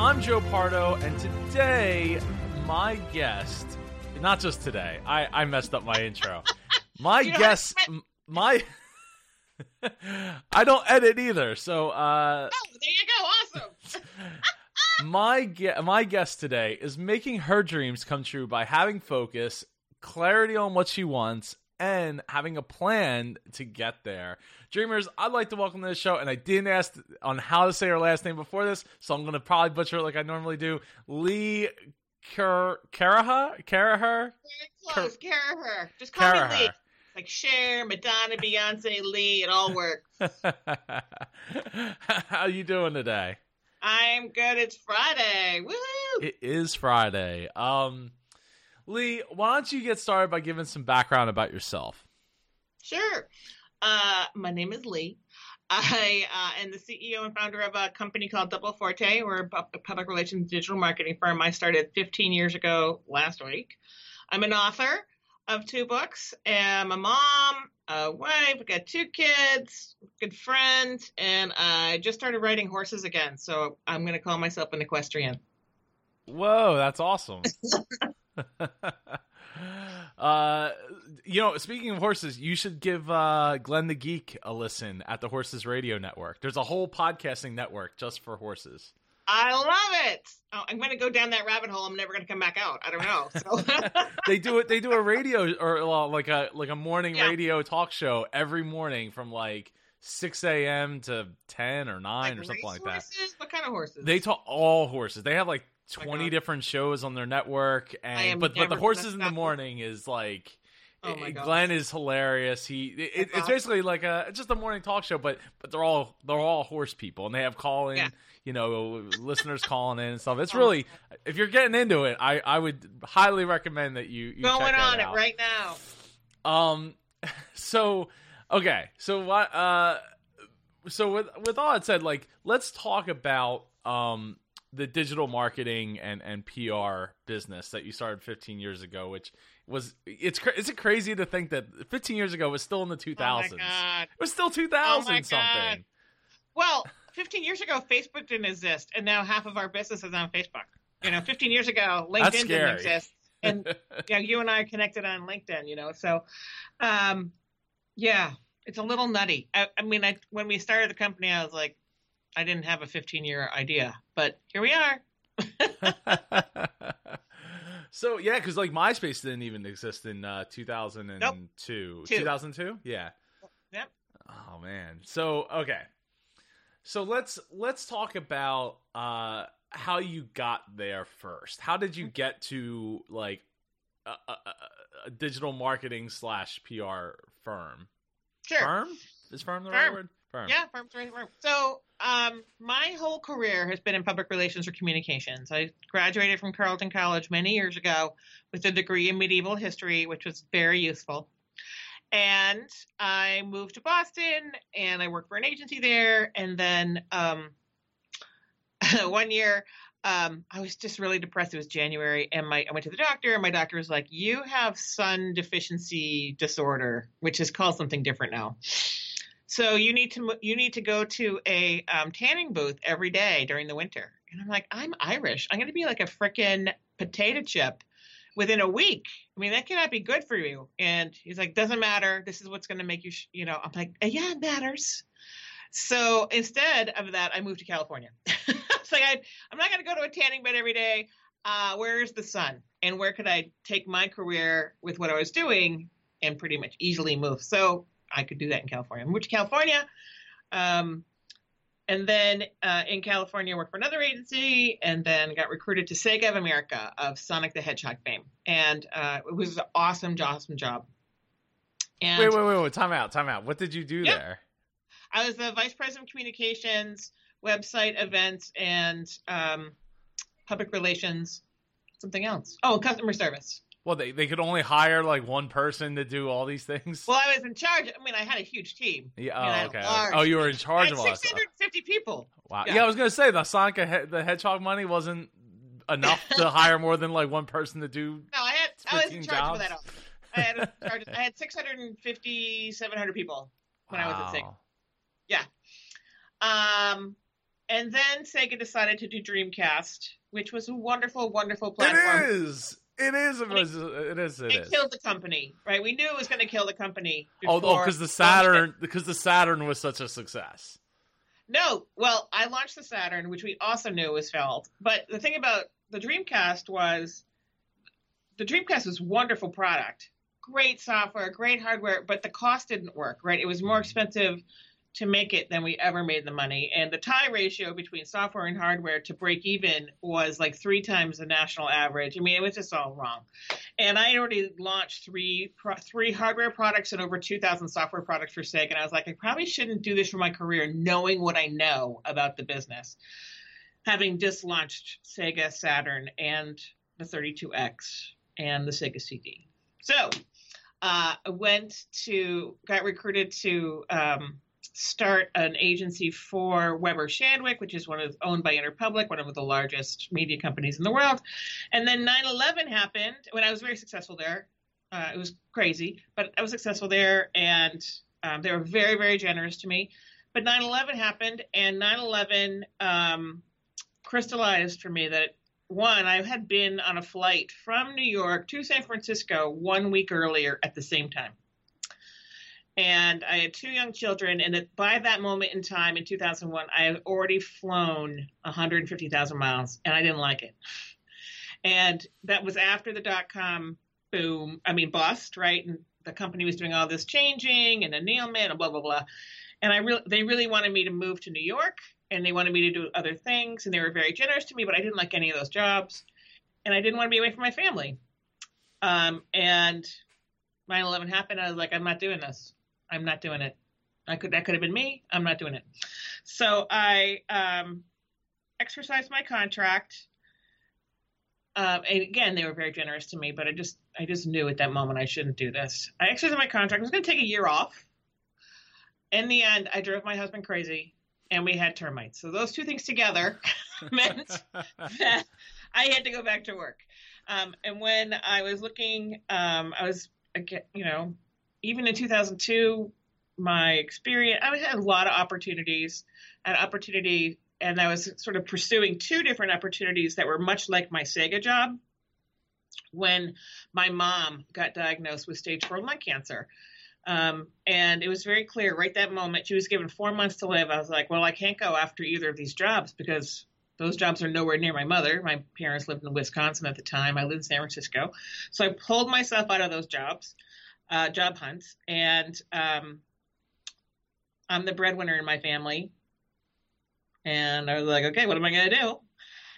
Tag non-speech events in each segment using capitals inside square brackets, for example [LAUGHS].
I'm Joe Pardo, and today my guest, not just today, I, I messed up my intro. [LAUGHS] My guest, m- my. [LAUGHS] I don't edit either, so uh, Oh, there you go. Awesome. [LAUGHS] my ge- my guest today is making her dreams come true by having focus, clarity on what she wants, and having a plan to get there. Dreamers, I'd like to welcome to the show, and I didn't ask on how to say her last name before this, so I'm going to probably butcher it like I normally do. Lee Ker- Caraha? Caraher? Very close. Caraher. Just call me Lee. Like Cher, Madonna, Beyonce, Lee. It all works. [LAUGHS] How are you doing today? I'm good. It's Friday. Woo! It is Friday. Um, Lee, why don't you get started by giving some background about yourself? Sure. Uh, my name is Lee. [LAUGHS] I uh, am the CEO and founder of a company called Double Forte. We're a public relations digital marketing firm. I started 15 years ago last week. I'm an author of two books. I'm a mom, a wife, I've got two kids, good friend, and I just started riding horses again. So I'm going to call myself an equestrian. Whoa, that's awesome. [LAUGHS] [LAUGHS] uh, you know, speaking of horses, you should give uh, Glenn the Geek a listen at the Horses Radio Network. There's a whole podcasting network just for horses. I love it. Oh, I'm going to go down that rabbit hole. I'm never going to come back out. I don't know. So. [LAUGHS] [LAUGHS] They do it. They do a radio or well, like a like a morning Yeah. radio talk show every morning from like six a.m. to ten or nine Like or something like that. What kind of horses? They talk all horses. They have like Oh twenty God. different shows on their network, and but but the horses in the morning is like. Oh my God. Glenn is hilarious. He it, it's basically like a it's just a morning talk show, but but they're all they're all horse people, and they have calling, Yeah. you know, [LAUGHS] listeners calling in and stuff. It's Oh. really if you're getting into it, I I would highly recommend that you, you going on out. it right now. Um, [LAUGHS] so okay, so what? Uh, so with with all that said, like let's talk about um the digital marketing and and PR business that you started 15 years ago, which was it's is it crazy to think that 15 years ago was still in the 2000s? Oh. It was still 2000 Oh something. Well, 15 years ago, Facebook didn't exist, and now half of our business is on Facebook. You know, 15 years ago, [LAUGHS] LinkedIn didn't exist, and [LAUGHS] you, know, you and I are connected on LinkedIn. You know, so um, yeah, it's a little nutty. I, I mean, I, when we started the company, I was like, I didn't have a 15 year idea, but here we are. [LAUGHS] so yeah, because like MySpace didn't even exist in uh, 2002. Two. 2002, yeah. Yep. Oh man. So okay. So let's let's talk about uh, how you got there first. How did you get to like a, a, a- digital marketing slash PR firm? Sure. Firm is firm the right word? Firm. Yeah, firm, firm, firm. So, um, my whole career has been in public relations or communications. I graduated from Carleton College many years ago with a degree in medieval history, which was very useful. And I moved to Boston and I worked for an agency there. And then um, [LAUGHS] one year, um, I was just really depressed. It was January, and my I went to the doctor, and my doctor was like, "You have sun deficiency disorder, which is called something different now." So you need to you need to go to a um, tanning booth every day during the winter. And I'm like, I'm Irish. I'm going to be like a frickin' potato chip within a week. I mean, that cannot be good for you. And he's like, doesn't matter. This is what's going to make you, sh-, you know. I'm like, yeah, it matters. So instead of that, I moved to California. [LAUGHS] it's like I, I'm not going to go to a tanning bed every day. Uh, where's the sun? And where could I take my career with what I was doing and pretty much easily move? So I could do that in California. I moved to California. Um, and then uh, in California, worked for another agency, and then got recruited to Sega of America of Sonic the Hedgehog fame, and uh, it was an awesome, awesome job. And Wait, wait, wait, wait. Time out. Time out. What did you do Yeah. there? I was the vice president of communications, website events, and um, public relations. Something else. Oh, customer service. Well, they, they could only hire like one person to do all these things. Well, I was in charge. I mean, I had a huge team. yeah. I mean, Oh, okay. large- Oh, you were in charge of all that stuff. 650 people. Wow. Yeah. Yeah. I was gonna say the Sonic the Hedgehog money wasn't enough to [LAUGHS] hire more than like one person to do. No, I had. I was in 15 charge of that. I had a charge. I had 650, 700 people when I was at SIG. Yeah. Um, and then Sega decided to do Dreamcast, which was a wonderful, wonderful platform. It is. It is. It is. It is. It, it is. killed the company, right? We knew it was going to kill the company. Oh, oh, because the Saturn, because the Saturn was such a success. No, well, I launched the Saturn, which we also knew was failed. But the thing about the Dreamcast was the Dreamcast was a wonderful product. Great software, great hardware, but the cost didn't work, right? It was more mm-hmm. expensive to make it than we ever made the money. And the tie ratio between software and hardware to break even was like three times the national average. I mean, it was just all wrong. And I already launched three three hardware products and over 2,000 software products for Sega. And I was like, I probably shouldn't do this for my career, knowing what I know about the business, having just launched Sega Saturn and the 32X and the Sega CD. So uh, I went to, got recruited to um, start an agency for Weber Shandwick, which is one of owned by Interpublic, one of the largest media companies in the world. And then 9/11 happened when I was very successful there. Uh, it was crazy, but I was successful there, and um, they were very, very generous to me. But 9/11 happened, and 9/11 um, crystallized for me that one, I had been on a flight from New York to San Francisco one week earlier at the same time and I had two young children. And by that moment in time, in 2001, I had already flown 150,000 miles, and I didn't like it. And that was after the dot com boom. I mean, bust, right? And the company was doing all this changing and annealment and blah blah blah. And I really, they really wanted me to move to New York, and they wanted me to do other things, and they were very generous to me. But I didn't like any of those jobs, and I didn't want to be away from my family. Um, and 9/11 happened. I was like, I'm not doing this. I'm not doing it. I could that could have been me. I'm not doing it. So I um, exercised my contract. Um, and again, they were very generous to me, but I just I just knew at that moment I shouldn't do this. I exercised my contract. I was going to take a year off. In the end, I drove my husband crazy, and we had termites. So those two things together [LAUGHS] meant that I had to go back to work. Um, and when I was looking, um, I was you know even in 2002, my experience, I had a lot of opportunities, an opportunity, and I was sort of pursuing two different opportunities that were much like my Sega job when my mom got diagnosed with stage four lung cancer. Um, and it was very clear right that moment she was given four months to live. I was like, well, I can't go after either of these jobs because those jobs are nowhere near my mother. My parents lived in Wisconsin at the time. I lived in San Francisco. So I pulled myself out of those jobs uh, job hunts, and um, I'm the breadwinner in my family. And I was like, okay, what am I going to do?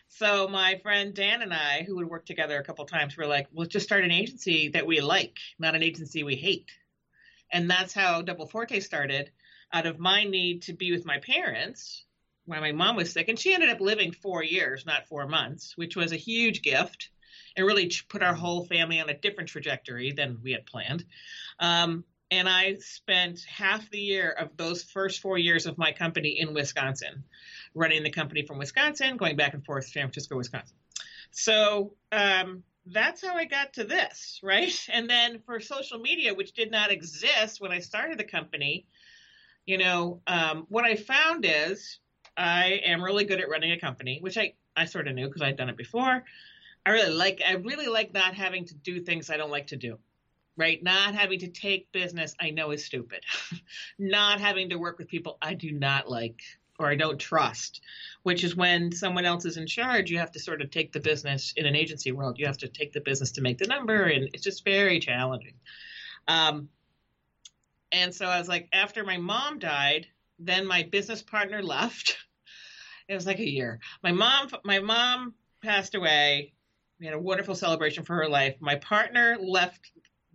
So my friend Dan and I, who would work together a couple times, were like, let's just start an agency that we like, not an agency we hate. And that's how Double Forte started, out of my need to be with my parents when my mom was sick. And she ended up living four years, not four months, which was a huge gift and really put our whole family on a different trajectory than we had planned. Um, and I spent half the year of those first four years of my company in Wisconsin, running the company from Wisconsin, going back and forth San Francisco, Wisconsin. So um, that's how I got to this, right? [LAUGHS] And then for social media, which did not exist when I started the company, you know, um, what I found is I am really good at running a company, which I, I sort of knew because I'd done it before. I really like I really like not having to do things I don't like to do. Right? Not having to take business I know is stupid. [LAUGHS] not having to work with people I do not like or I don't trust, which is when someone else is in charge, you have to sort of take the business in an agency world. You have to take the business to make the number, and it's just very challenging. Um, and so I was like, after my mom died, then my business partner [LAUGHS] left. it was like a year. My mom, my mom passed away we had a wonderful celebration for her life. My partner left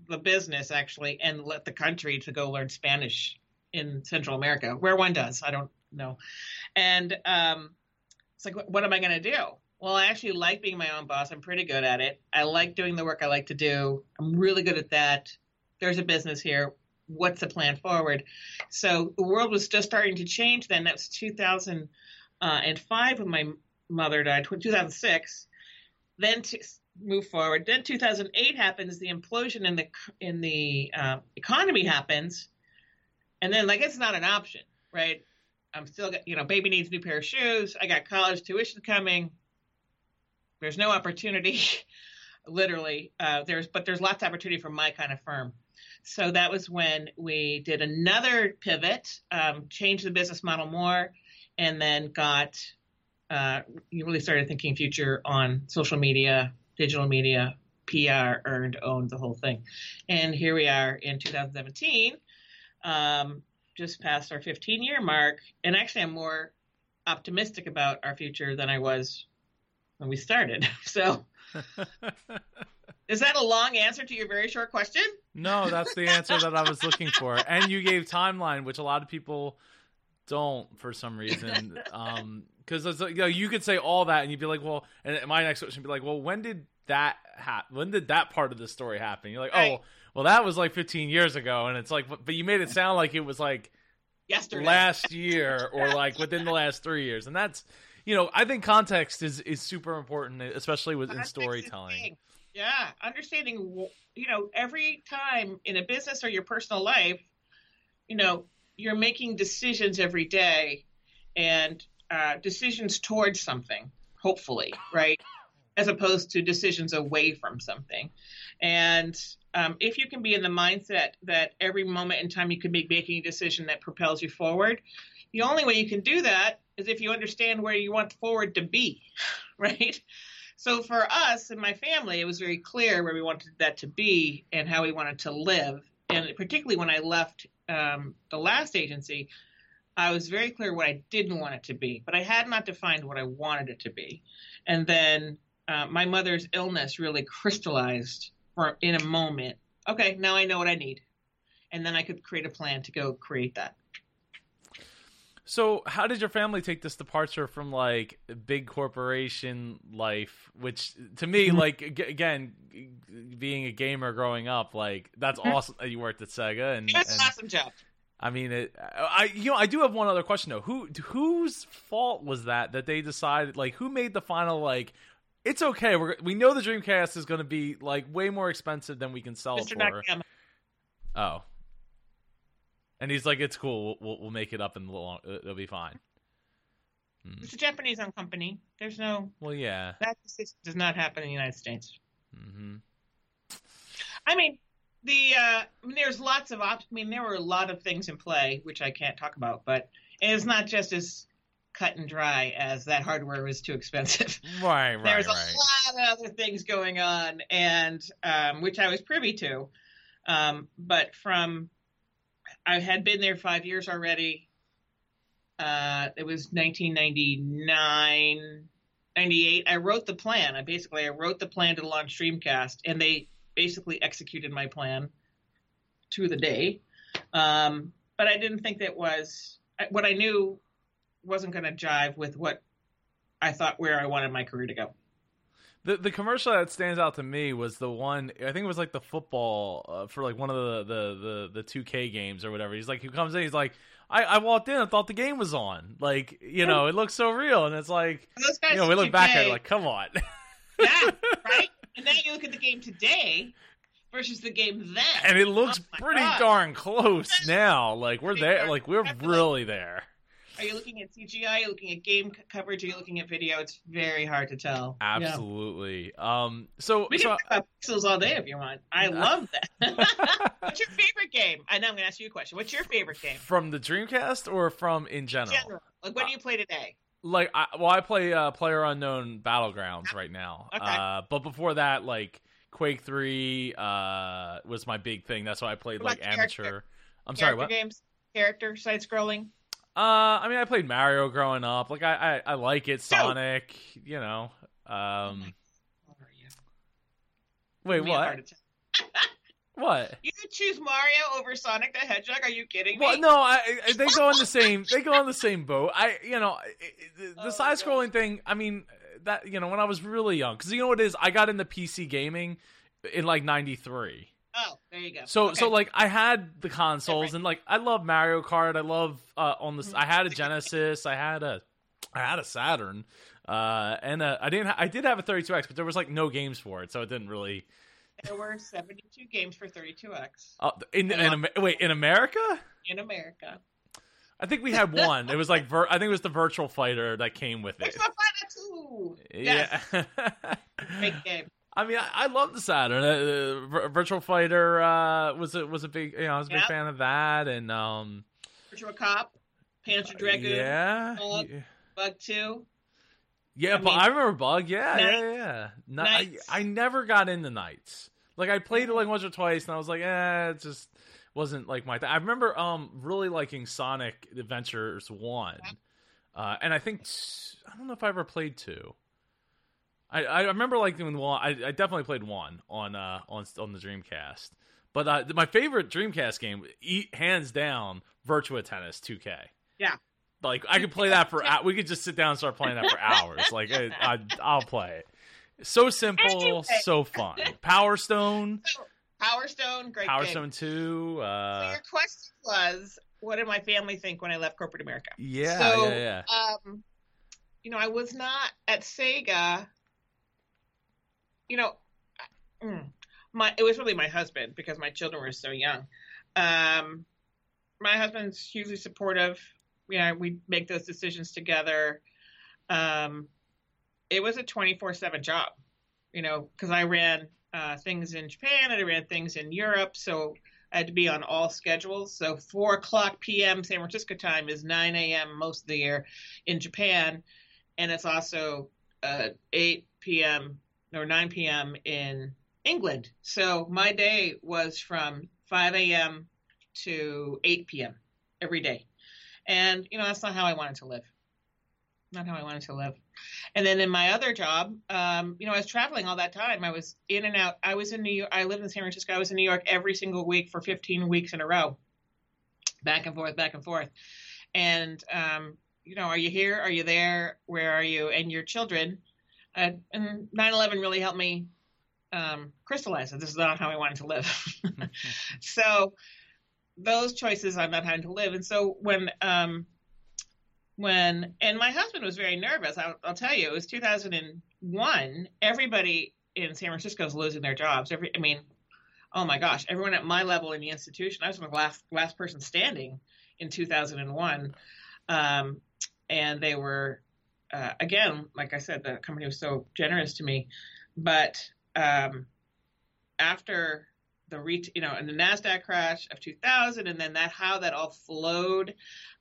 the business actually and left the country to go learn Spanish in Central America, where one does. I don't know. And um, it's like, what am I going to do? Well, I actually like being my own boss. I'm pretty good at it. I like doing the work I like to do. I'm really good at that. There's a business here. What's the plan forward? So the world was just starting to change then. That's 2005 uh, when my mother died, 2006 then to move forward. Then 2008 happens, the implosion in the in the uh, economy happens, and then like it's not an option, right? I'm still, you know, baby needs new pair of shoes. I got college tuition coming. There's no opportunity, [LAUGHS] literally. Uh, there's, but there's lots of opportunity for my kind of firm. So that was when we did another pivot, um, changed the business model more, and then got uh, you really started thinking future on social media, digital media, PR, earned, owned, the whole thing. And here we are in 2017, um, just past our 15 year mark. And actually, I'm more optimistic about our future than I was when we started. [LAUGHS] So, [LAUGHS] is that a long answer to your very short question? No, that's the answer that I was looking for. And you gave timeline, which a lot of people don't for some reason. [LAUGHS] Um, because you know you could say all that and you'd be like, well, and my next question would be like, well, when did that happen? When did that part of the story happen? You're like, oh, right. well, that was like 15 years ago, and it's like, but you made it sound like it was like yesterday, last [LAUGHS] year, or like within the last three years, and that's, you know, I think context is is super important, especially within storytelling. Yeah, understanding, you know, every time in a business or your personal life, you know, you're making decisions every day, and uh, decisions towards something, hopefully, right? As opposed to decisions away from something. And um, if you can be in the mindset that every moment in time you can be making a decision that propels you forward, the only way you can do that is if you understand where you want forward to be, [LAUGHS] right? So for us and my family, it was very clear where we wanted that to be and how we wanted to live. And particularly when I left um, the last agency, I was very clear what I didn't want it to be, but I had not defined what I wanted it to be. And then uh, my mother's illness really crystallized for in a moment. Okay, now I know what I need, and then I could create a plan to go create that. So, how did your family take this departure from like big corporation life, which to me, mm-hmm. like again, being a gamer growing up, like that's mm-hmm. awesome that you worked at Sega and, it's an awesome job. I mean, it, I you know I do have one other question though. Who whose fault was that that they decided like who made the final like it's okay. We we know the Dreamcast is going to be like way more expensive than we can sell Mr. it for. Oh, and he's like, it's cool. We'll we'll, we'll make it up in the long. It'll be fine. Hmm. It's a Japanese-owned company. There's no. Well, yeah. That does not happen in the United States. Mm-hmm. I mean, the uh, I mean, there's lots of op- I mean, there were a lot of things in play which I can't talk about, but it's not just as cut and dry as that hardware was too expensive. [LAUGHS] Right, right. There's a right. lot of other things going on, and um, which I was privy to. Um, but from I had been there five years already. Uh, it was 1999, 98. I wrote the plan. I basically I wrote the plan to launch Dreamcast, and they basically executed my plan to the day. Um, but I didn't think that was what I knew wasn't going to jive with what I thought where I wanted my career to go. The the commercial that stands out to me was the one I think it was like the football uh, for like one of the the the the 2K games or whatever. He's like he comes in he's like I, I walked in and thought the game was on. Like, you know, it looks so real and it's like you know, we look 2K, back at it like, come on. yeah, right? And then you look at the game today versus the game then. And it looks oh pretty God. darn close now. Like we're there like we're really there. Are you looking at CGI? Are you looking at game coverage? Are you looking at video? It's very hard to tell. Absolutely. Yeah. Um. So we so, can talk about pixels all day if you want. I [LAUGHS] love that. [LAUGHS] What's your favorite game? I know I'm going to ask you a question. What's your favorite game from the Dreamcast or from in general? general. Like, what do you play today? Like, I, well, I play uh, Player Unknown Battlegrounds right now. Okay. Uh, but before that, like Quake Three uh, was my big thing. That's why I played like amateur. I'm sorry, what games? Character side scrolling. Uh, I mean, I played Mario growing up. Like, I, I, I like it. Sonic, you know. Um. Wait, what? [LAUGHS] what? You choose Mario over Sonic the Hedgehog? Are you kidding me? Well, no, I, I, they go on the same. They go on the same boat. I, you know, the, the oh, side scrolling thing. I mean, that you know, when I was really young, because you know what it is, I got into PC gaming in like '93. Oh, there you go. So okay. so like I had the consoles and like I love Mario Kart. I love uh on this. I had a Genesis. I had a I had a Saturn. Uh, and I didn't. Ha- I did have a 32x, but there was like no games for it, so it didn't really. There were 72 games for 32x. Uh, in, in, in wait, in America? In America. I think we had one. It was like vir- I think it was the virtual fighter that came with it. Virtua Fighter 2. Yes. Yeah. [LAUGHS] Big game. I mean, I, I love the Saturn. Uh, Vir- Virtua Fighter uh, was a was a big, you know, I was a big Yep. fan of that, and um, Virtua Cop, Panzer Dragoon, yeah, Bug. yeah, Bug 2. Yeah. I but mean, I remember Bug. Yeah, yeah, yeah. No, I, I never got into Nights. Like I played it like once or twice, and I was like, eh, it just wasn't like my thing. I remember um really liking Sonic Adventures one, uh, and I think I don't know if I ever played two. I, I remember liking one. I, I definitely played one on uh on on the Dreamcast. But uh, my favorite Dreamcast game, e- hands down, Virtua Tennis 2K. Yeah. Like I could play that for. We could just sit down and start playing that for hours. Like I, I, I'll play it. So simple, Anyway. so fun. Power Stone, Power Stone, great Power game. Stone Two. So Uh, your question was, what did my family think when I left corporate America? yeah, So- yeah, yeah. Um, you know, I was not at Sega. You know, mm, my it was really my husband because my children were so young. Um, my husband's hugely supportive. Yeah, we make those decisions together. Um, it was a twenty four seven job, you know, because I ran uh, things in Japan and I ran things in Europe, so I had to be on all schedules. So four o'clock p.m. San Francisco time is nine a.m. most of the year in Japan, and it's also uh, 8 p.m. or 9 p.m. in England. So my day was from 5 a.m. to 8 p.m. every day, and you know that's not how I wanted to live. Not how I wanted to live. And then in my other job, um, you know, I was traveling all that time. I was in and out. I was in New York. I lived in San Francisco. I was in New York every single week for 15 weeks in a row, back and forth, back and forth. And um, you know, are you here? Are you there? Where are you? And your children. Uh, and 9/11 really helped me um, crystallize that this is not how I wanted to live. [LAUGHS] so those choices I'm not having to live. And so when um, when and my husband was very nervous. I'll, I'll tell you, it was 2001. Everybody in San Francisco is losing their jobs. Every, I mean, oh my gosh, everyone at my level in the institution. I was the last last person standing in 2001, um, and they were uh, again, like I said, the company was so generous to me. But um, after the ret- you know, and the Nasdaq crash of 2000, and then that how that all flowed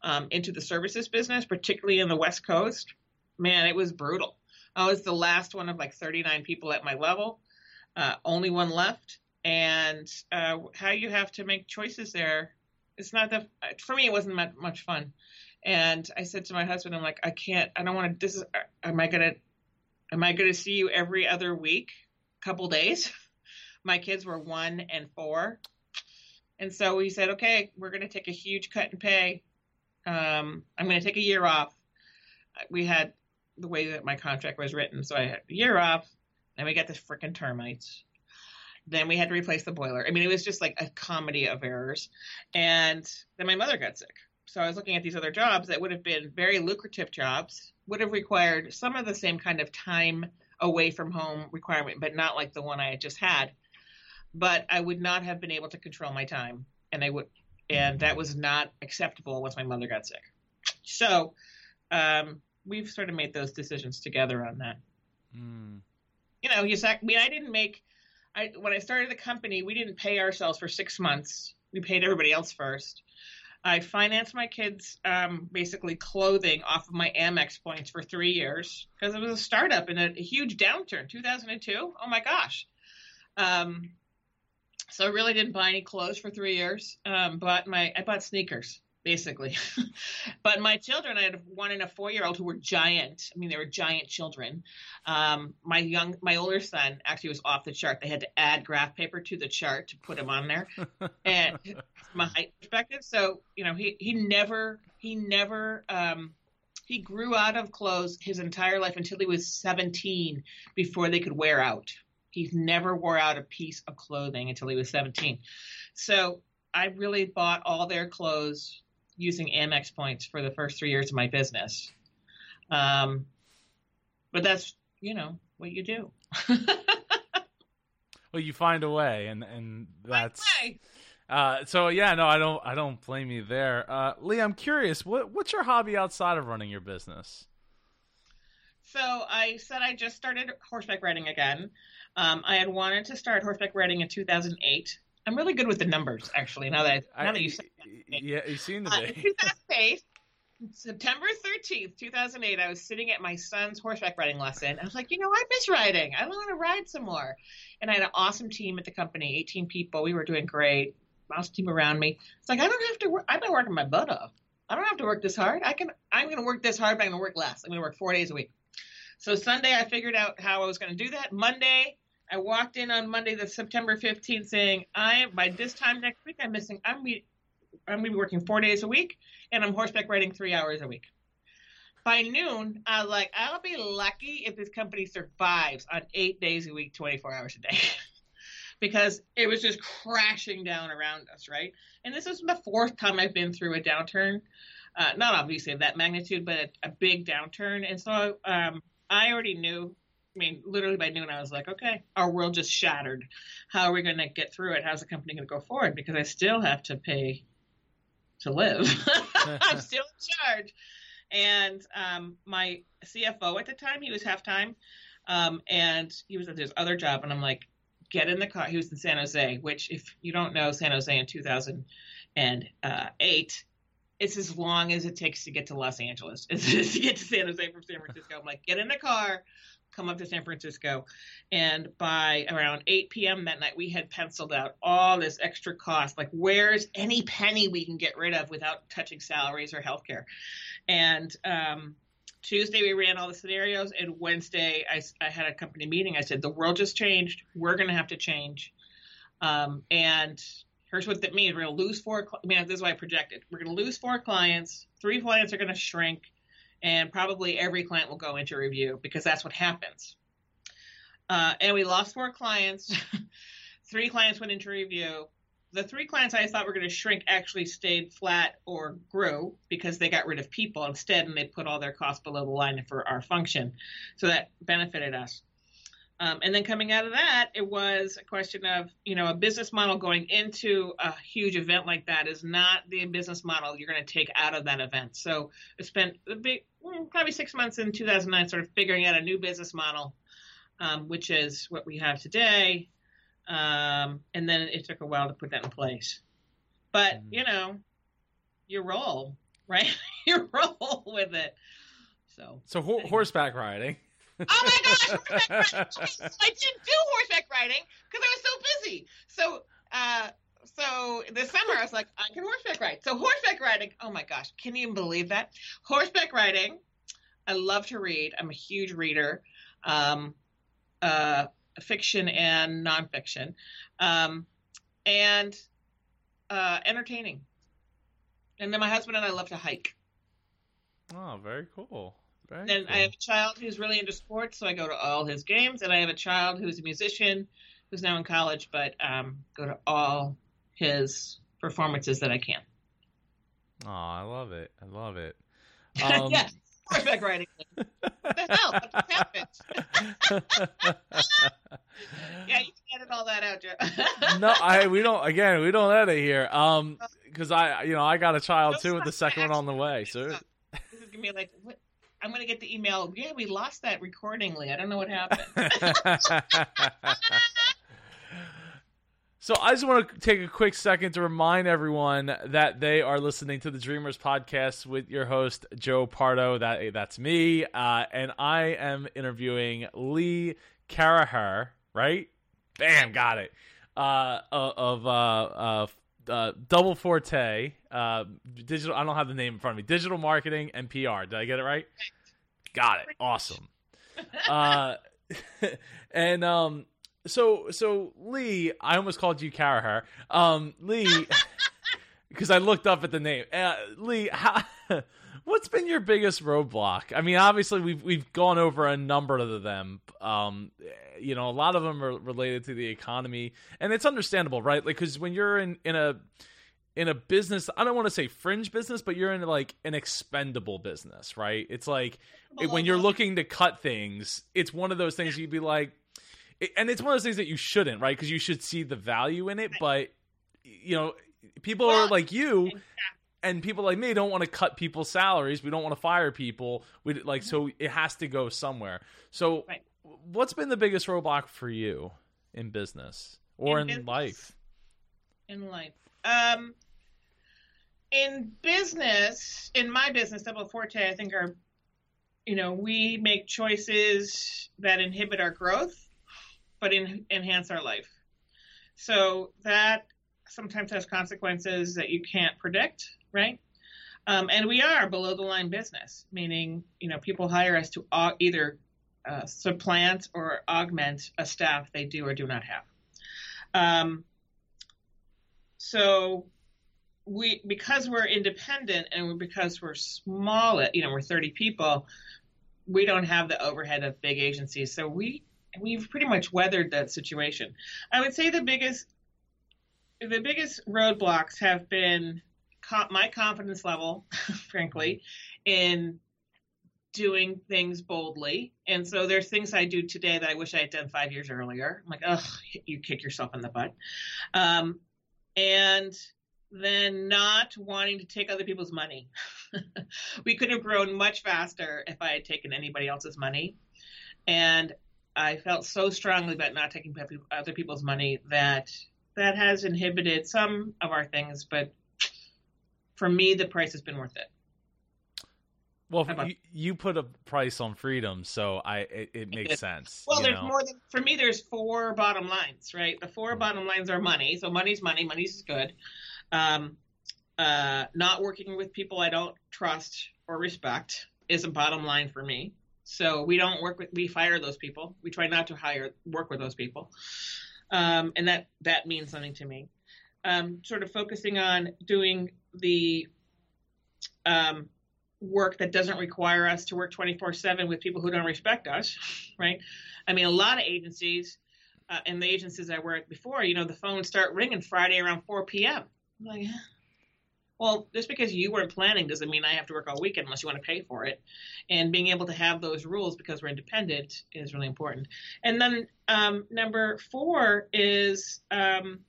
um, into the services business, particularly in the West Coast, man, it was brutal. I was the last one of like 39 people at my level, uh, only one left, and uh, how you have to make choices there. It's not that for me. It wasn't much, much fun, and I said to my husband, "I'm like, I can't. I don't want to. This is. Am I gonna? Am I gonna see you every other week, couple days?" [LAUGHS] my kids were one and four. And so we said, okay, we're going to take a huge cut in pay. Um, I'm going to take a year off. We had the way that my contract was written. So I had a year off. and we got the frickin' termites. Then we had to replace the boiler. I mean, it was just like a comedy of errors. And then my mother got sick. So I was looking at these other jobs that would have been very lucrative jobs, would have required some of the same kind of time away from home requirement, but not like the one I had just had but I would not have been able to control my time, and I would, and that was not acceptable once my mother got sick. So, um, we've sort of made those decisions together on that. Mm. You know, you sac- I mean, I didn't make. I when I started the company, we didn't pay ourselves for six months. We paid everybody else first. I financed my kids' um, basically clothing off of my Amex points for three years because it was a startup in a, a huge downturn, 2002. Oh my gosh. Um, so I really didn't buy any clothes for three years. Um, bought my I bought sneakers basically, [LAUGHS] but my children I had one and a four year old who were giant. I mean they were giant children. Um, my young my older son actually was off the chart. They had to add graph paper to the chart to put him on there, [LAUGHS] and from a height perspective. So you know he he never he never um, he grew out of clothes his entire life until he was 17 before they could wear out. He never wore out a piece of clothing until he was 17. So I really bought all their clothes using Amex points for the first three years of my business. Um, but that's, you know, what you do. [LAUGHS] Well, you find a way, and and that's. Uh, so yeah, no, I don't, I don't blame you there. Uh, Lee, I'm curious, what, what's your hobby outside of running your business? So I said I just started horseback riding again. Um, I had wanted to start horseback riding in 2008. I'm really good with the numbers, actually. Now that now I, that you said that. yeah, you seem to Uh, in be. 2008, September 13th, 2008, I was sitting at my son's horseback riding lesson. I was like, you know, I miss riding. I want to ride some more. And I had an awesome team at the company, 18 people. We were doing great. Awesome team around me. It's like I don't have to work. I've been working my butt off. I don't have to work this hard. I can. I'm going to work this hard, but I'm going to work less. I'm going to work four days a week. So Sunday, I figured out how I was going to do that. Monday, I walked in on Monday, the September 15th, saying, "I by this time next week, I'm missing. I'm be, I'm to be working four days a week, and I'm horseback riding three hours a week." By noon, I was like, "I'll be lucky if this company survives on eight days a week, 24 hours a day." [LAUGHS] because it was just crashing down around us, right? And this is the fourth time I've been through a downturn. Uh, not obviously of that magnitude, but a, a big downturn. And so um, I already knew. I mean, literally by noon, I was like, okay, our world just shattered. How are we going to get through it? How's the company going to go forward? Because I still have to pay to live. [LAUGHS] I'm [LAUGHS] still in charge. And um, my CFO at the time, he was half time, um, and he was at his other job. And I'm like, get in the car. He was in San Jose, which, if you don't know San Jose in 2008, it's as long as it takes to get to Los Angeles. [LAUGHS] It's to get to San Jose from San Francisco. I'm like, get in the car, come up to San Francisco. And by around 8 p.m. that night, we had penciled out all this extra cost. Like, where's any penny we can get rid of without touching salaries or healthcare? And um, Tuesday, we ran all the scenarios. And Wednesday, I, I had a company meeting. I said, the world just changed. We're going to have to change. Um, and here's what that means. We're going to lose four. I mean, this is why I projected. We're going to lose four clients. Three clients are going to shrink, and probably every client will go into review because that's what happens. Uh, and we lost four clients. [LAUGHS] three clients went into review. The three clients I thought were going to shrink actually stayed flat or grew because they got rid of people instead, and they put all their costs below the line for our function. So that benefited us. Um, and then coming out of that, it was a question of, you know, a business model going into a huge event like that is not the business model you're going to take out of that event. So I spent a big, probably six months in 2009 sort of figuring out a new business model, um, which is what we have today. Um, and then it took a while to put that in place. But, mm-hmm. you know, you roll, right? [LAUGHS] you roll with it. So, so ho- horseback riding my gosh, horseback riding. I didn't do horseback riding because I was so busy. So, uh, so this summer I was like, I can horseback ride. So horseback riding. Oh my gosh, can you even believe that? Horseback riding. I love to read. I'm a huge reader, um, uh, fiction and nonfiction, um, and uh, entertaining. And then my husband and I love to hike. Oh, very cool. Very and cool. I have a child who's really into sports, so I go to all his games. And I have a child who's a musician, who's now in college, but um, go to all his performances that I can. Oh, I love it. I love it. [LAUGHS] Um, yes, horseback riding. [LAUGHS] what the hell? What happened? [LAUGHS] yeah, you can edit all that out, Joe. no, I we don't. Again, we don't edit here. Um, because I, you know, I got a child too with the second one on the way. So this is gonna be like, what? I'm gonna get the email. Yeah, we lost that recordingly. I don't know what happened. [LAUGHS] so I just want to take a quick second to remind everyone that they are listening to the Dreamers podcast with your host Joe Pardo. That that's me, uh, and I am interviewing Lee Caraher. Right? Bam, got it. Uh, of uh, uh, uh, Double Forte, uh, digital. I don't have the name in front of me. Digital marketing and PR. Did I get it right? Got it. Awesome. uh, [LAUGHS] and um, so so Lee, I almost called you Caraher. Um, Lee, [LAUGHS] because I looked up at the name. Uh, Lee, how, [LAUGHS] what's been your biggest roadblock? I mean, obviously we've we've gone over a number of them. Um, you know, a lot of them are related to the economy, and it's understandable, right? Like, because when you're in in a in a business, I don't want to say fringe business, but you're in like an expendable business, right? It's like when you're looking to cut things, it's one of those things you'd be like, and it's one of those things that you shouldn't, right? Because you should see the value in it, but you know, people well, are like you. And people like me don't want to cut people's salaries. We don't want to fire people. We like so it has to go somewhere. So, right. what's been the biggest roadblock for you in business or in, in business, life? In life, um, in business, in my business, Double Forte, I think our, you know, we make choices that inhibit our growth, but in, enhance our life. So that sometimes has consequences that you can't predict, right? Um, and we are below the line business, meaning you know people hire us to either uh, supplant or augment a staff they do or do not have. Um, so we because we're independent and because we're small, you know, we're 30 people, we don't have the overhead of big agencies. So we we've pretty much weathered that situation. I would say the biggest the biggest roadblocks have been my confidence level, [LAUGHS] frankly, in doing things boldly. And so there's things I do today that I wish I had done five years earlier. I'm like, ugh, you kick yourself in the butt. Um, and then not wanting to take other people's money. [LAUGHS] we could have grown much faster if I had taken anybody else's money. And I felt so strongly about not taking other people's money that that has inhibited some of our things, but for me, the price has been worth it. Well, you, you, put a price on freedom, so I it, it makes sense. Well, there's know? more than for me. There's four bottom lines, right? The four hmm. bottom lines are money. So money's money. Money's good. Um, uh, not working with people I don't trust or respect is a bottom line for me. So we don't work with we fire those people. We try not to hire work with those people, um, and that that means something to me. Um, sort of focusing on doing the um, work that doesn't require us to work 24 7 with people who don't respect us, right? I mean, a lot of agencies, uh, and the agencies I worked before, you know, the phones start ringing Friday around 4 p.m. I'm like, well, just because you weren't planning doesn't mean I have to work all weekend unless you want to pay for it. And being able to have those rules because we're independent is really important. And then um, number four is um,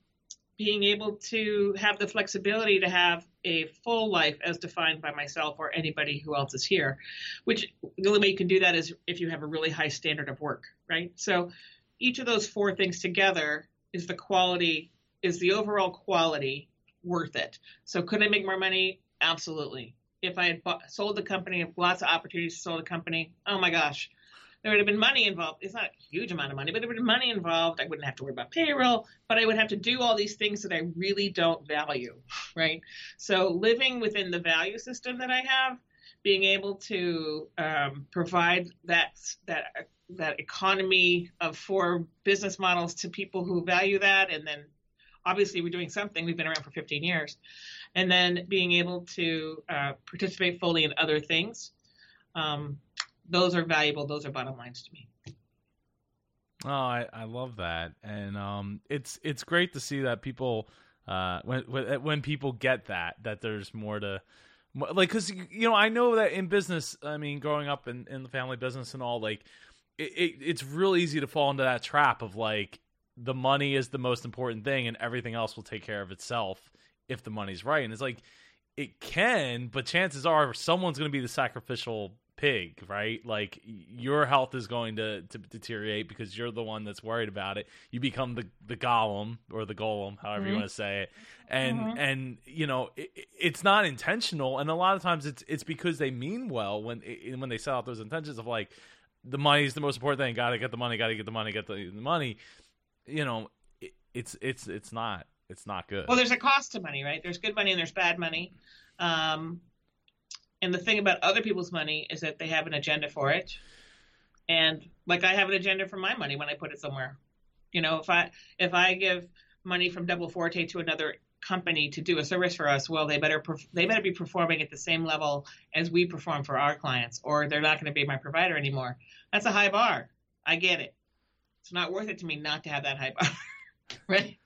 being able to have the flexibility to have a full life as defined by myself or anybody who else is here, which the only way you can do that is if you have a really high standard of work, right? So each of those four things together is the quality, is the overall quality worth it? So could I make more money? Absolutely. If I had bought, sold the company, lots of opportunities to sell the company, oh my gosh, there would have been money involved. It's not a huge amount of money, but there would have been money involved. I wouldn't have to worry about payroll, but I would have to do all these things that I really don't value, right? So living within the value system that I have, being able to um, provide that that that economy of four business models to people who value that, and then obviously we're doing something. We've been around for 15 years, and then being able to uh, participate fully in other things. Um, those are valuable. Those are bottom lines to me. Oh, I, I love that, and um, it's it's great to see that people uh, when when people get that that there's more to like because you know I know that in business, I mean, growing up in, in the family business and all, like it, it, it's real easy to fall into that trap of like the money is the most important thing and everything else will take care of itself if the money's right. And it's like it can, but chances are someone's going to be the sacrificial pig, right? Like your health is going to, to deteriorate because you're the one that's worried about it. You become the the golem or the golem, however mm-hmm. you want to say it, and mm-hmm. and you know it, it's not intentional, and a lot of times it's it's because they mean well when when they set out those intentions of like the money is the most important thing. Got to get the money. Got to get the money. Get the, the money. You know, it, it's it's it's not it's not good. Well, there's a cost to money, right? There's good money and there's bad money. Um, and the thing about other people's money is that they have an agenda for it. And like I have an agenda for my money when I put it somewhere. You know, if I if I give money from Double Forte to another company to do a service for us, well, they better they better be performing at the same level as we perform for our clients, or they're not going to be my provider anymore. That's a high bar. I get it. It's not worth it to me not to have that high [LAUGHS] bar, right?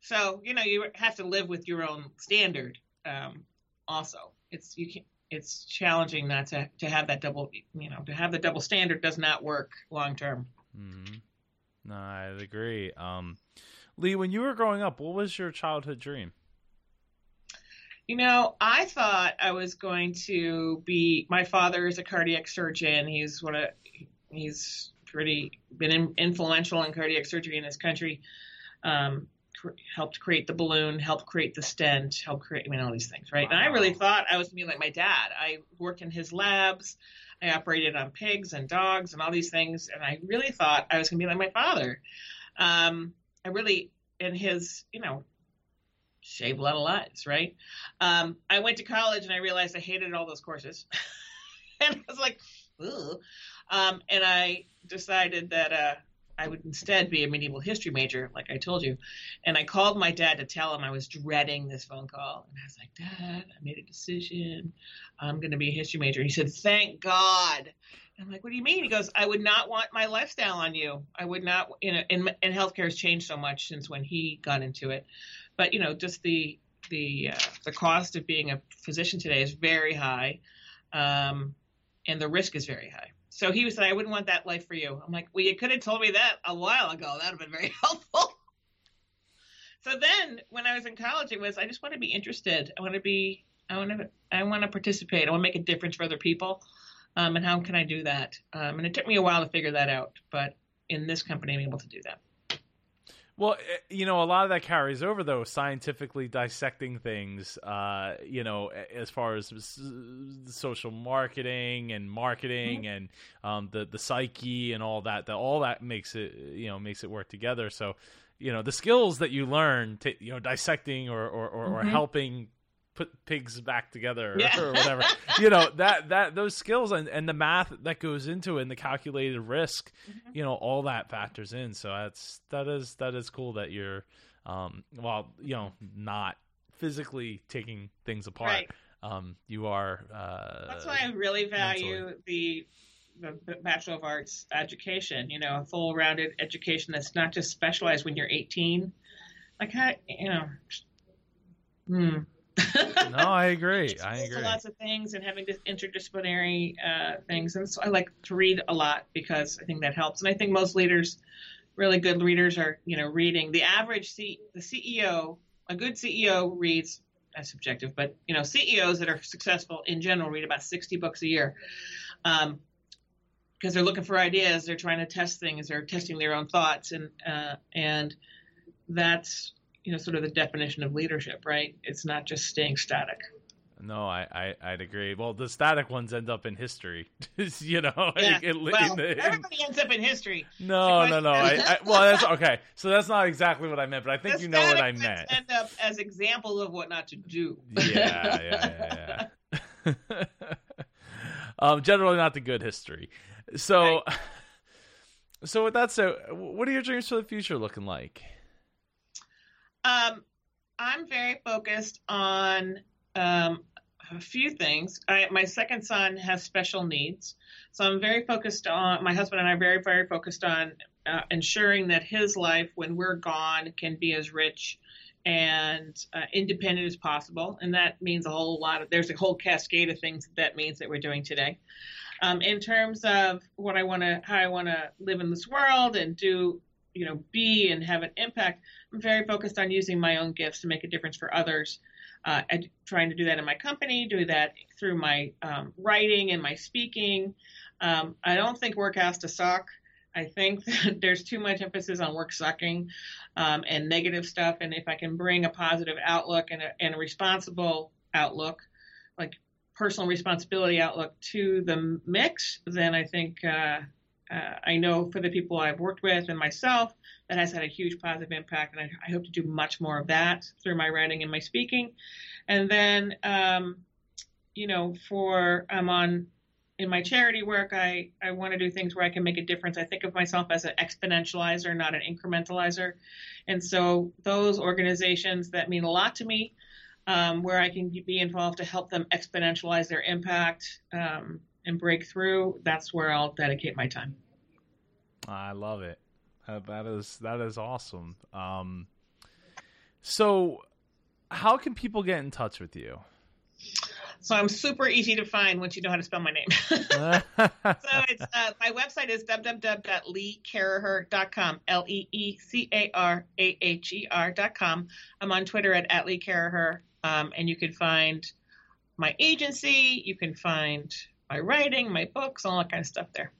So you know you have to live with your own standard. Um, also, it's you can it's challenging not to to have that double you know to have the double standard does not work long term. Mm-hmm. No, I agree. Um, Lee, when you were growing up, what was your childhood dream? You know, I thought I was going to be. My father is a cardiac surgeon. He's one of he's pretty been in, influential in cardiac surgery in this country. Um, cr- helped create the balloon, helped create the stent, helped create I mean all these things, right? Wow. And I really thought I was gonna be like my dad. I worked in his labs. I operated on pigs and dogs and all these things, and I really thought I was gonna be like my father. Um, I really in his, you know, save a lot of lives, right? Um, I went to college and I realized I hated all those courses. [LAUGHS] and I was like, Ugh. Um, and I decided that uh, I would instead be a medieval history major, like I told you. And I called my dad to tell him I was dreading this phone call. And I was like, Dad, I made a decision. I'm going to be a history major. He said, Thank God. I'm like, What do you mean? He goes, I would not want my lifestyle on you. I would not, you know, and, and healthcare has changed so much since when he got into it but you know, just the the uh, the cost of being a physician today is very high, um, and the risk is very high. So he was saying, I wouldn't want that life for you. I'm like, well, you could have told me that a while ago. That would have been very [LAUGHS] helpful. so then, when I was in college, it was I just want to be interested. I want to be. I want to. I want to participate. I want to make a difference for other people. Um, and how can I do that? Um, and it took me a while to figure that out, but in this company, I'm able to do that. Well, eh, you know, a lot of that carries over though, scientifically dissecting things. Uh, you know, as far as social marketing and marketing mm-hmm. and um, the the psyche and all that. That all that makes it, you know, makes it work together. So, you know, the skills that you learn, to, you know, dissecting or or, or, mm-hmm. or helping put pigs back together yeah. or [LAUGHS] whatever. you know that that those skills and, and the math that goes into it and the calculated risk, mm-hmm. you know, all that factors in. So that's that is that is cool that you're, um, well, you know, not physically taking things apart. Right. Um, you are. Uh, that's why I really value mentally. the the Bachelor of Arts education, you know, a full rounded education that's not just specialized when you're 18. Like, I, you know, hmm, [LAUGHS] no, I agree. I agree. Lots of things and having interdisciplinary uh, things, and so I like to read a lot because I think that helps. And I think most leaders, really good leaders, are you know reading. The average C, the CEO, a good CEO reads. That's subjective, but you know CEOs that are successful in general read about 60 books a year. Um, because they're looking for ideas, they're trying to test things, they're testing their own thoughts, and uh, and that's you know sort of the definition of leadership, right? It's not just staying static. No, I, I would agree. Well, the static ones end up in history, [LAUGHS] you know. Yeah. In, well, in, everybody ends up in history. No, no, no. I, I, well, that's okay. So that's not exactly what I meant, but I think the you know what I meant. End up as examples of what not to do. yeah, yeah, yeah. yeah. [LAUGHS] um, generally not the good history. So, right. [LAUGHS] so with that said, what are your dreams for the future looking like? Um, I'm very focused on um, a few things. I, my second son has special needs, so I'm very focused on. My husband and I are very, very focused on uh, ensuring that his life, when we're gone, can be as rich and uh, independent as possible. And that means a whole lot of. There's a whole cascade of things that, that means that we're doing today. Um, in terms of what I want to, how I want to live in this world and do you know be and have an impact i'm very focused on using my own gifts to make a difference for others. Uh, trying to do that in my company do that through my um, writing and my speaking. Um, i don't think work has to suck. I think [LAUGHS] there's too much emphasis on work sucking um, and negative stuff. And if i can bring a positive outlook and a, and a responsible outlook like personal responsibility outlook to the mix then i think uh, uh, I know for the people I've worked with and myself, that has had a huge positive impact, and I, I hope to do much more of that through my writing and my speaking. And then, um, you know, for I'm on in my charity work, I, I want to do things where I can make a difference. I think of myself as an exponentializer, not an incrementalizer. And so those organizations that mean a lot to me, um, where I can be involved to help them exponentialize their impact, um, and break through, that's where I'll dedicate my time. I love it. that is that is awesome. Um, so, how can people get in touch with you? So I'm super easy to find once you know how to spell my name. [LAUGHS] so it's uh, my website is www.leecaraher.com. L E E C A R A H E R.com. I'm on Twitter at, at um, and you can find my agency. You can find my writing, my books, all that kind of stuff there.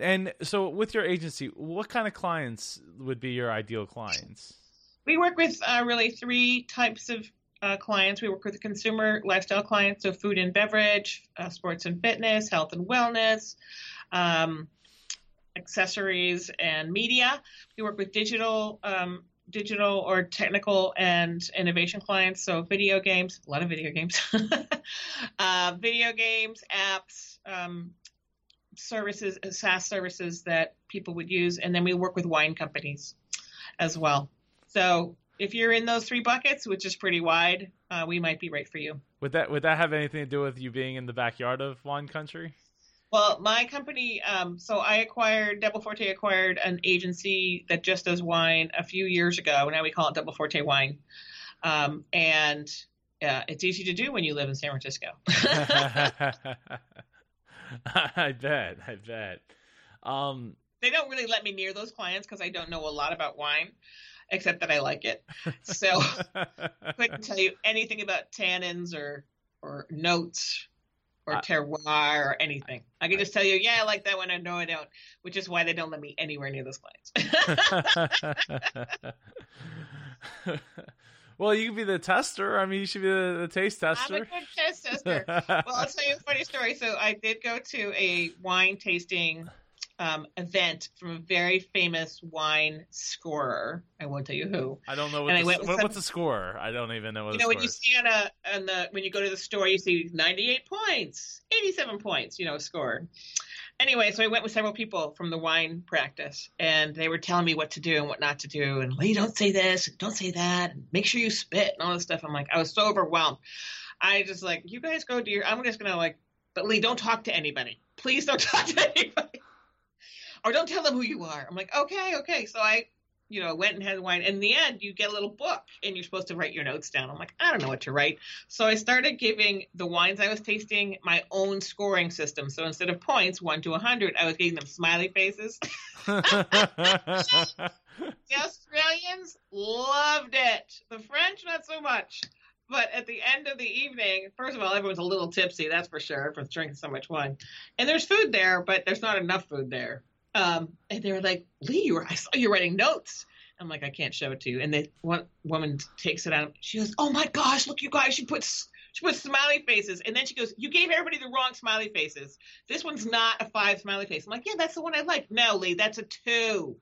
And so, with your agency, what kind of clients would be your ideal clients? We work with uh, really three types of uh, clients. We work with consumer lifestyle clients, so food and beverage, uh, sports and fitness, health and wellness, um, accessories and media. We work with digital. Um, digital or technical and innovation clients so video games a lot of video games [LAUGHS] uh, video games apps um, services SaaS services that people would use and then we work with wine companies as well so if you're in those three buckets, which is pretty wide, uh, we might be right for you. Would that would that have anything to do with you being in the backyard of wine country? Well, my company, um, so I acquired Double Forte acquired an agency that just does wine a few years ago. Now we call it Double Forte Wine, um, and uh, it's easy to do when you live in San Francisco. [LAUGHS] I bet. I bet. Um, they don't really let me near those clients because I don't know a lot about wine except that I like it. So I [LAUGHS] couldn't tell you anything about tannins or or notes or terroir or anything. I can just tell you, yeah, I like that one. I know I don't, which is why they don't let me anywhere near those clients. [LAUGHS] well, you can be the tester. I mean, you should be the, the taste tester. I'm a good taste tester. [LAUGHS] well, I'll tell you a funny story. So I did go to a wine tasting um, event from a very famous wine scorer. I won't tell you who. I don't know what, the, what some, what's a scorer. I don't even know what. You know, when you see on a on the when you go to the store, you see ninety eight points, eighty seven points. You know, score. Anyway, so I went with several people from the wine practice, and they were telling me what to do and what not to do, and Lee, don't say this, don't say that, and make sure you spit and all this stuff. I'm like, I was so overwhelmed. I just like, you guys go do your. I'm just gonna like, but Lee, don't talk to anybody. Please don't [LAUGHS] talk to anybody or don't tell them who you are. I'm like, okay, okay. So I, you know, went and had wine. In the end, you get a little book and you're supposed to write your notes down. I'm like, I don't know what to write. So I started giving the wines I was tasting my own scoring system. So instead of points, one to a 100, I was giving them smiley faces. [LAUGHS] the Australians loved it. The French, not so much. But at the end of the evening, first of all, everyone's a little tipsy, that's for sure, for drinking so much wine. And there's food there, but there's not enough food there. Um, and they were like, Lee, you were, I saw you writing notes. I'm like, I can't show it to you. And the one woman takes it out. She goes, Oh my gosh, look, you guys, she puts she puts smiley faces. And then she goes, You gave everybody the wrong smiley faces. This one's not a five smiley face. I'm like, Yeah, that's the one I like. No, Lee, that's a two.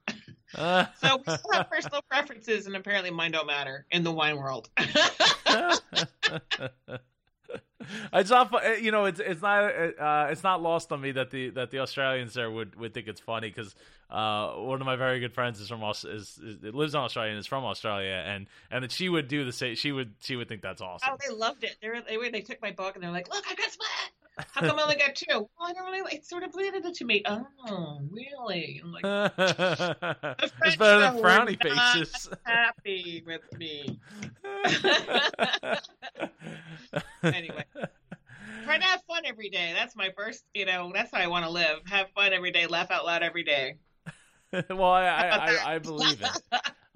Uh. [LAUGHS] so we still have personal preferences, and apparently mine don't matter in the wine world. [LAUGHS] [LAUGHS] it's not you know it's it's not uh, it's not lost on me that the that the Australians there would, would think it's funny because uh, one of my very good friends is from is, is, is lives in Australia and is from Australia and and that she would do the same she would she would think that's awesome. Oh, they loved it. They were, they, they took my book and they're like, look, I got split. How come I only got two? Well, I don't really. It sort of bleeded it to me. Oh, really? I'm like, [LAUGHS] it's better than frowny faces. Happy with me. [LAUGHS] anyway, try to have fun every day. That's my first. You know, that's how I want to live. Have fun every day. Laugh out loud every day. [LAUGHS] well, I, I, I, I believe it.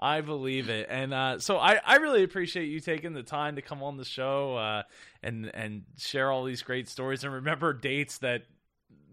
I believe it, and uh, so I, I really appreciate you taking the time to come on the show uh, and and share all these great stories and remember dates that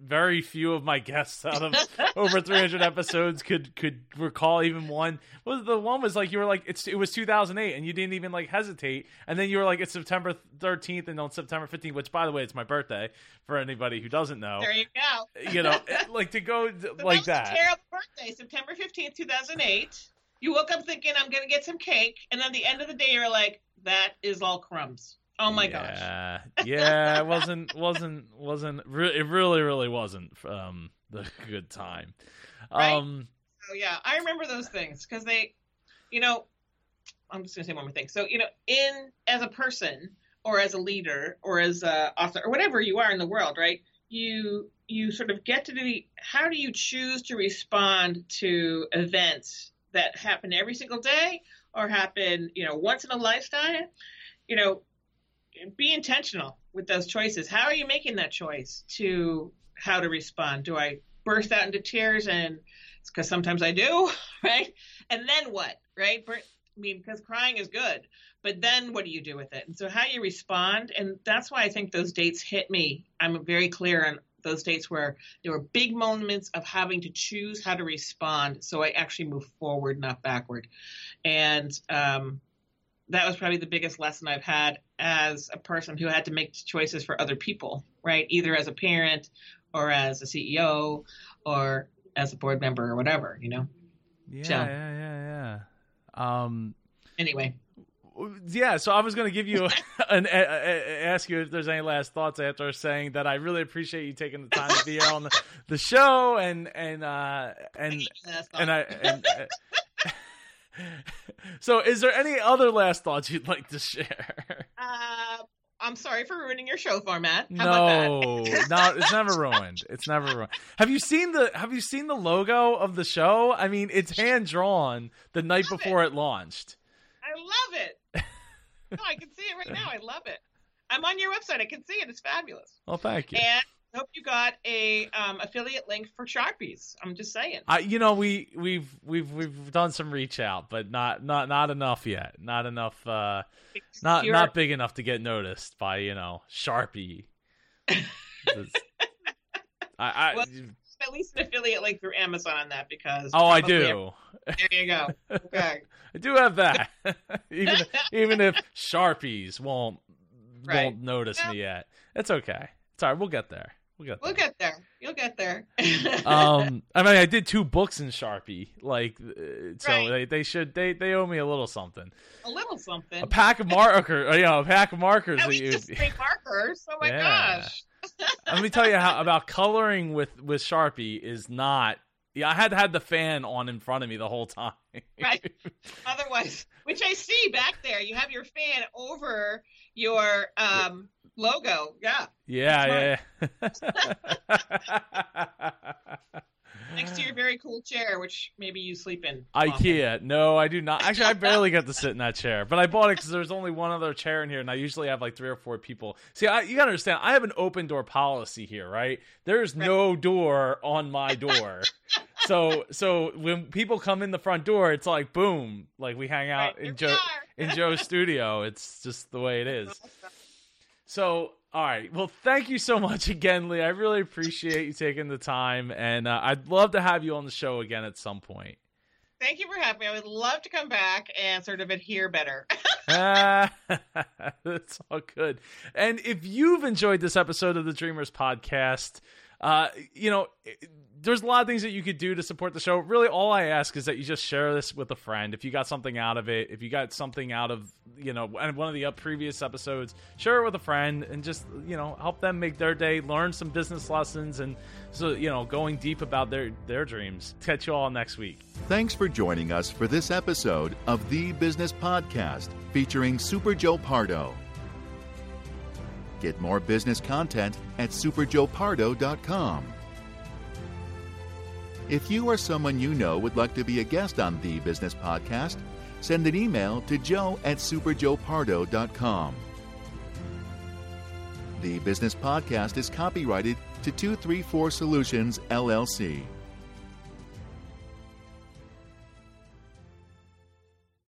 very few of my guests out of [LAUGHS] over 300 episodes could could recall even one. Was the one was like you were like it's it was 2008 and you didn't even like hesitate and then you were like it's September 13th and on September 15th, which by the way it's my birthday for anybody who doesn't know. There you go. You know, [LAUGHS] like to go like that. that. terrible birthday, September 15th, 2008. You woke up thinking I'm gonna get some cake, and then the end of the day you're like, that is all crumbs. Oh my yeah. gosh. yeah, [LAUGHS] it wasn't wasn't wasn't re- it really really wasn't um the good time. Right? Um so yeah, I remember those things cuz they you know, I'm just going to say one more thing. So, you know, in as a person or as a leader or as a author or whatever you are in the world, right? You you sort of get to the how do you choose to respond to events that happen every single day or happen, you know, once in a lifetime? You know, be intentional with those choices. How are you making that choice to how to respond? Do I burst out into tears and it's because sometimes I do, [LAUGHS] right? And then what, right? I mean, because crying is good, but then what do you do with it? And so how you respond, and that's why I think those dates hit me. I'm very clear on those dates where there were big moments of having to choose how to respond, so I actually move forward, not backward. And um, that was probably the biggest lesson I've had as a person who had to make choices for other people, right? Either as a parent or as a CEO or as a board member or whatever, you know? Yeah, so, yeah, yeah, yeah. Um, anyway. Yeah, so I was going to give you [LAUGHS] an a, a, ask you if there's any last thoughts after saying that I really appreciate you taking the time to be here on the, the show and and uh and and I and, uh, [LAUGHS] so is there any other last thoughts you'd like to share? Uh, I'm sorry for ruining your show format. How no, no, it's never ruined. It's never ruined. Have you seen the Have you seen the logo of the show? I mean, it's hand drawn the night before it. it. launched. I love it. No, [LAUGHS] I can see it right now. I love it. I'm on your website. I can see it. It's fabulous. Well, thank you. And I hope you got a um, affiliate link for Sharpies. I'm just saying. I, you know, we we've we've we've done some reach out, but not not not enough yet. Not enough. Uh, not not big enough to get noticed by you know Sharpie. [LAUGHS] I, I well, [LAUGHS] at least an affiliate link through Amazon on that because. Oh, I do. There you go. Okay. [LAUGHS] I do have that. [LAUGHS] even even if Sharpies won't right. won't notice me yet, it's okay. It's all right. We'll get there. We'll get there. We'll get there. You'll get there. [LAUGHS] um, I mean, I did two books in Sharpie, like, uh, so right. they, they should they they owe me a little something. A little something. A pack of markers, you know, a pack of markers. [LAUGHS] At least three markers. Oh my yeah. gosh. Let me tell you how about coloring with with Sharpie is not. Yeah, I had to have the fan on in front of me the whole time. right. [LAUGHS] Otherwise, which I see back there, you have your fan over your um logo. Yeah. Yeah, yeah. [LAUGHS] Next to your very cool chair, which maybe you sleep in. IKEA. No, I do not. Actually, I barely get to sit in that chair, but I bought it because there's only one other chair in here, and I usually have like three or four people. See, I, you gotta understand, I have an open door policy here, right? There's right. no door on my door. so, so when people come in the front door, it's like boom, like we hang out right, in Joe in Joe's studio. It's just the way it is. So, all right. Well, thank you so much again, Lee. I really appreciate you taking the time, and uh, I'd love to have you on the show again at some point. Thank you for having me. I would love to come back and sort of adhere better. ah, [LAUGHS] [LAUGHS] that's all good. And if you've enjoyed this episode of the Dreamers podcast, uh, you know, there's a lot of things that you could do to support the show. Really, all I ask is that you just share this with a friend. If you got something out of it, if you got something out of, you know, one of the previous episodes, share it with a friend and just, you know, help them make their day, learn some business lessons, and so, you know, going deep about their, their dreams. Catch you all next week. Thanks for joining us for this episode of The Business Podcast featuring Super Joe Pardo. Get more business content at superjoepardo.com. If you or someone you know would like to be a guest on the Business Podcast, send an email to joe at superjoepardo.com. The Business Podcast is copyrighted to 234 Solutions, LLC.